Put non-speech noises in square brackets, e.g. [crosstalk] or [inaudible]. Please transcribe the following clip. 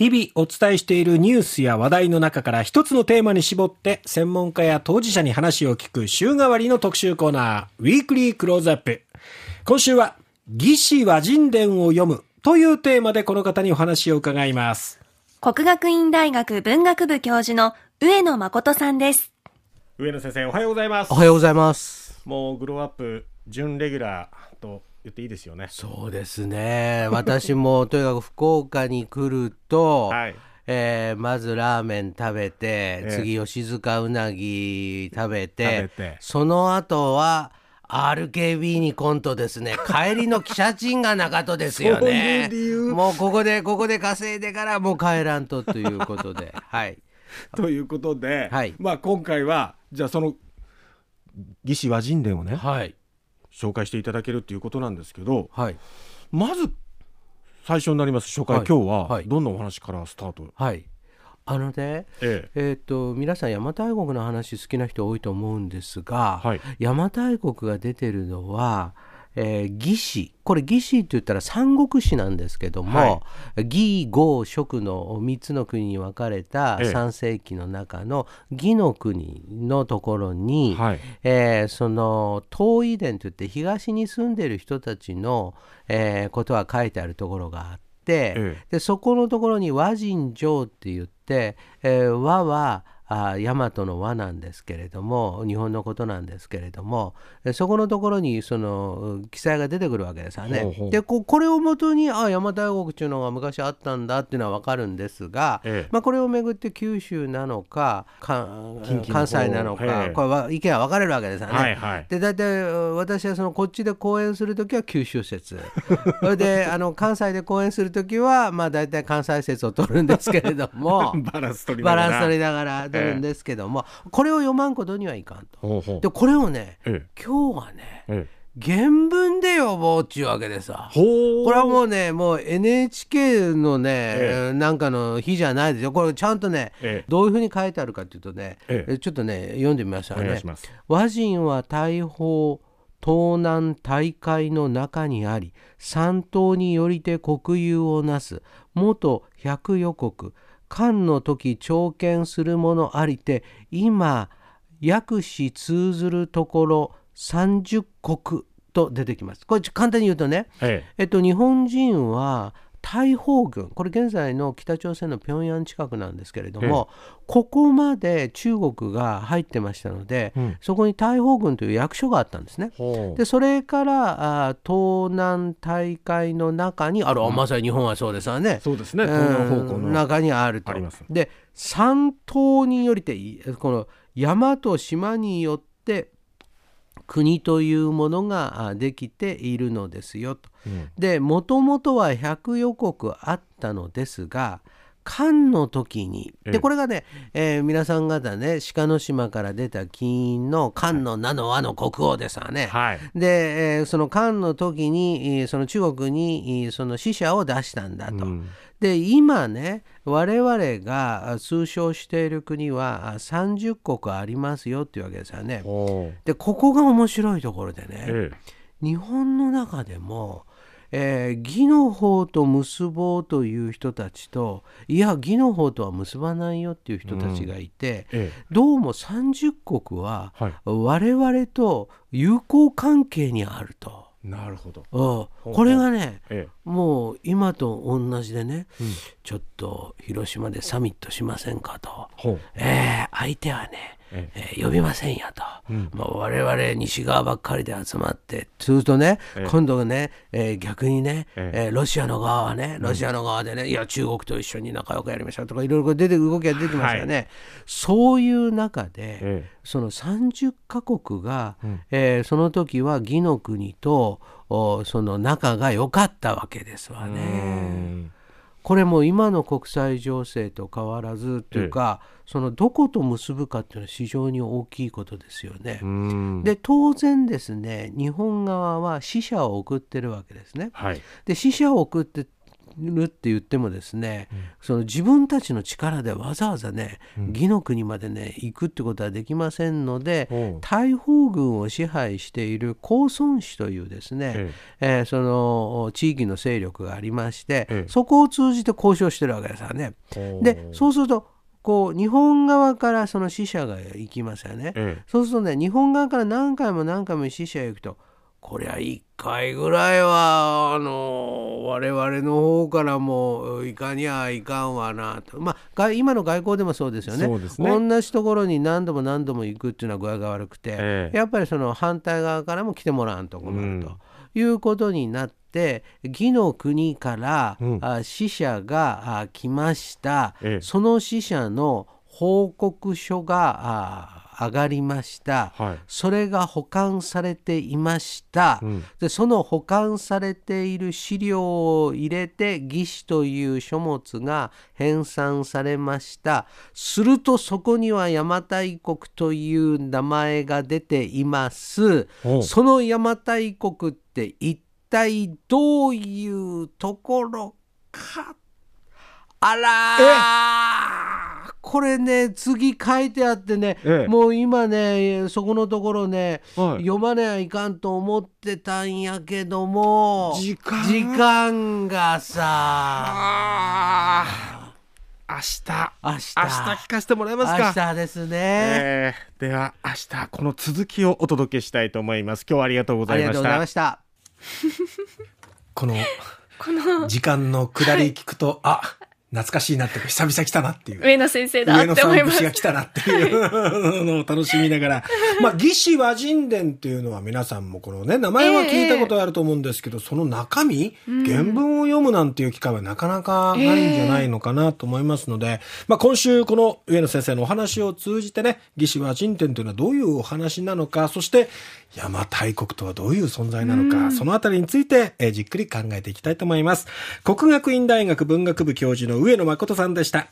日々お伝えしているニュースや話題の中から一つのテーマに絞って専門家や当事者に話を聞く週替わりの特集コーナー、ウィークリークローズアップ。今週は、義士和人伝を読むというテーマでこの方にお話を伺います。国学院大学文学部教授の上野誠さんです。上野先生、おはようございます。おはようございます。もうグローアップ準レギュラーと言っていいですよね。そうですね。私も [laughs] とにかく福岡に来ると、はい、えー、まずラーメン食べて、えー、次吉塚うなぎ食べてその後は RKB にコントですね。帰りの汽車賃が中戸ですよね。[laughs] もうここでここで稼いでからもう帰らんとということで。[laughs] はい。ということで、はい、まあ今回はじゃあその義士和人伝をね、はい、紹介していただけるということなんですけど、はい、まず最初になります初回、はい、今日はどんなお話からスタート、はい。あのね、ええ。えー、と皆さん邪馬台国の話好きな人多いと思うんですが、はい、邪馬台国が出てるのはえー、義士。これ義士って言ったら三国志なんですけども、はい、義呉蜀の3つの国に分かれた3世紀の中の義の国のところに、はい、えー、その東夷伝といって東に住んでる人たちの、えー、ことが書いてあるところがあって、でそこのところに和人城って言って、えー、和はあ大和の和なんですけれども日本のことなんですけれどもそこのところにその記載が出てくるわけですよね。ほうほう。でここれをもとにあ邪馬台国っていうのが昔あったんだっていうのは分かるんですが、ええ、まあ、これをめぐって九州なのか関西なのかこれは意見は分かれるわけですよね。はいはい、で大体私はそのこっちで講演する時は九州説。[laughs] それであの関西で講演する時はまあ大体関西説を取るんですけれども。[laughs] バランス取りながら。るんですけども、これを読まんことにはいかんと。でこれをね、今日はね、原文で読もうっちゅうわけでさ。これはもうねもう NHK のね、ええ、なんかの日じゃないですよ。これちゃんとね、え、どういうふうに書いてあるかっていうとね、ちょっとね読んでみましたね。和人は大砲東南大海の中にあり三島によりて国有をなす。元百余国漢の時朝見するものありて今訳し通ずるところ30国と出てきます。これ簡単に言うとね、えええっと、日本人は大砲軍これ現在の北朝鮮の平壌近くなんですけれども、ここまで中国が入ってましたので、うん、そこに大砲軍という役所があったんですね。でそれからあ東南大会の中にある、うん、まさに日本はそうですわね。そうですね。東南方向の。中にあると。で三島によりてこの山と島によって国というものができているのですよと。うん、でもともとは百余国あったのですが漢の時にでこれがね、えー、皆さん方ね鹿の島から出た金印の漢の名の和の国王ですわね。はい、で、えー、その漢の時にその中国にその死者を出したんだと。うんで今ね我々が通称している国は30国ありますよっていうわけですよね。でここが面白いところでね、ええ、日本の中でもえー、義の方と結ぼうという人たちといや義の方とは結ばないよっていう人たちがいて、うん。ええ、どうも30国は我々と友好関係にあると。なるほど、うん、これがね、ええ、今と同じでね、うん、ちょっと広島でサミットしませんかと、えー、相手はねえー、呼びませんよと、うん、もう我々西側ばっかりで集まって。するとね、今度ね、えー、逆にね、えー、ロシアの側はねロシアの側でね、いや中国と一緒に仲良くやりましょうとかいろいろ出て動きが出てきますよね、はい、そういう中で、その30カ国が、うん、えー、その時は義の国とその仲が良かったわけですわね。これも今の国際情勢と変わらずというか、ええ、そのどこと結ぶかっていうのは非常に大きいことですよね。で当然ですね日本側は死者を送ってるわけですね。はい、で死者を送ってるって言ってもですね、うん、その自分たちの力でわざわざね、義の国までね行くってことはできませんので、大砲軍を支配している高孫氏というですね、ええ。えー、その地域の勢力がありまして、ええ、そこを通じて交渉してるわけですよね。でそうするとこう日本側からその死者が行きますよね、ええ、そうするとね日本側から何回も何回も死者が行くとこりゃ1回ぐらいはあの我々の方からもいかにはいかんわなと。まあ今の外交でもそうですよね。ね。同じところに何度も何度も行くっていうのは具合が悪くて、ええ、やっぱりその反対側からも来てもらわんと困ると。いうことになって義の国から、うん、死者が来ました、ええ、その死者の報告書が上がりました、はい、それが保管されていました、うん、でその保管されている資料を入れて義士という書物が編纂されました。するとそこには邪馬台国という名前が出ています。その邪馬台国って一体どういうところか。あらこれね次書いてあってね、ええ、もう今ねそこのところね、はい、読まねはいかんと思ってたんやけども時間？時間がさ。明日。明日。明日聞かせてもらえますか？明日ですね、えー、では明日この続きをお届けしたいと思います。今日はありがとうございました。この [laughs] この。時間の下り聞くと、はい、あ懐かしいなって久々来たなっていう。上野先生だって思います。上野さんが来たなっていうのを楽しみながら。[laughs] まあ、義士和人伝っていうのは皆さんもこのね、名前は聞いたことあると思うんですけど、えー、その中身、原文を読むなんていう機会はなかなかないんじゃないのかなと思いますので、えー、まあ、今週この上野先生のお話を通じてね、義士和人伝というのはどういうお話なのか、そして邪馬台国とはどういう存在なのか、そのあたりについて、えー、じっくり考えていきたいと思います。国学院大学文学部教授の上野誠さんでした。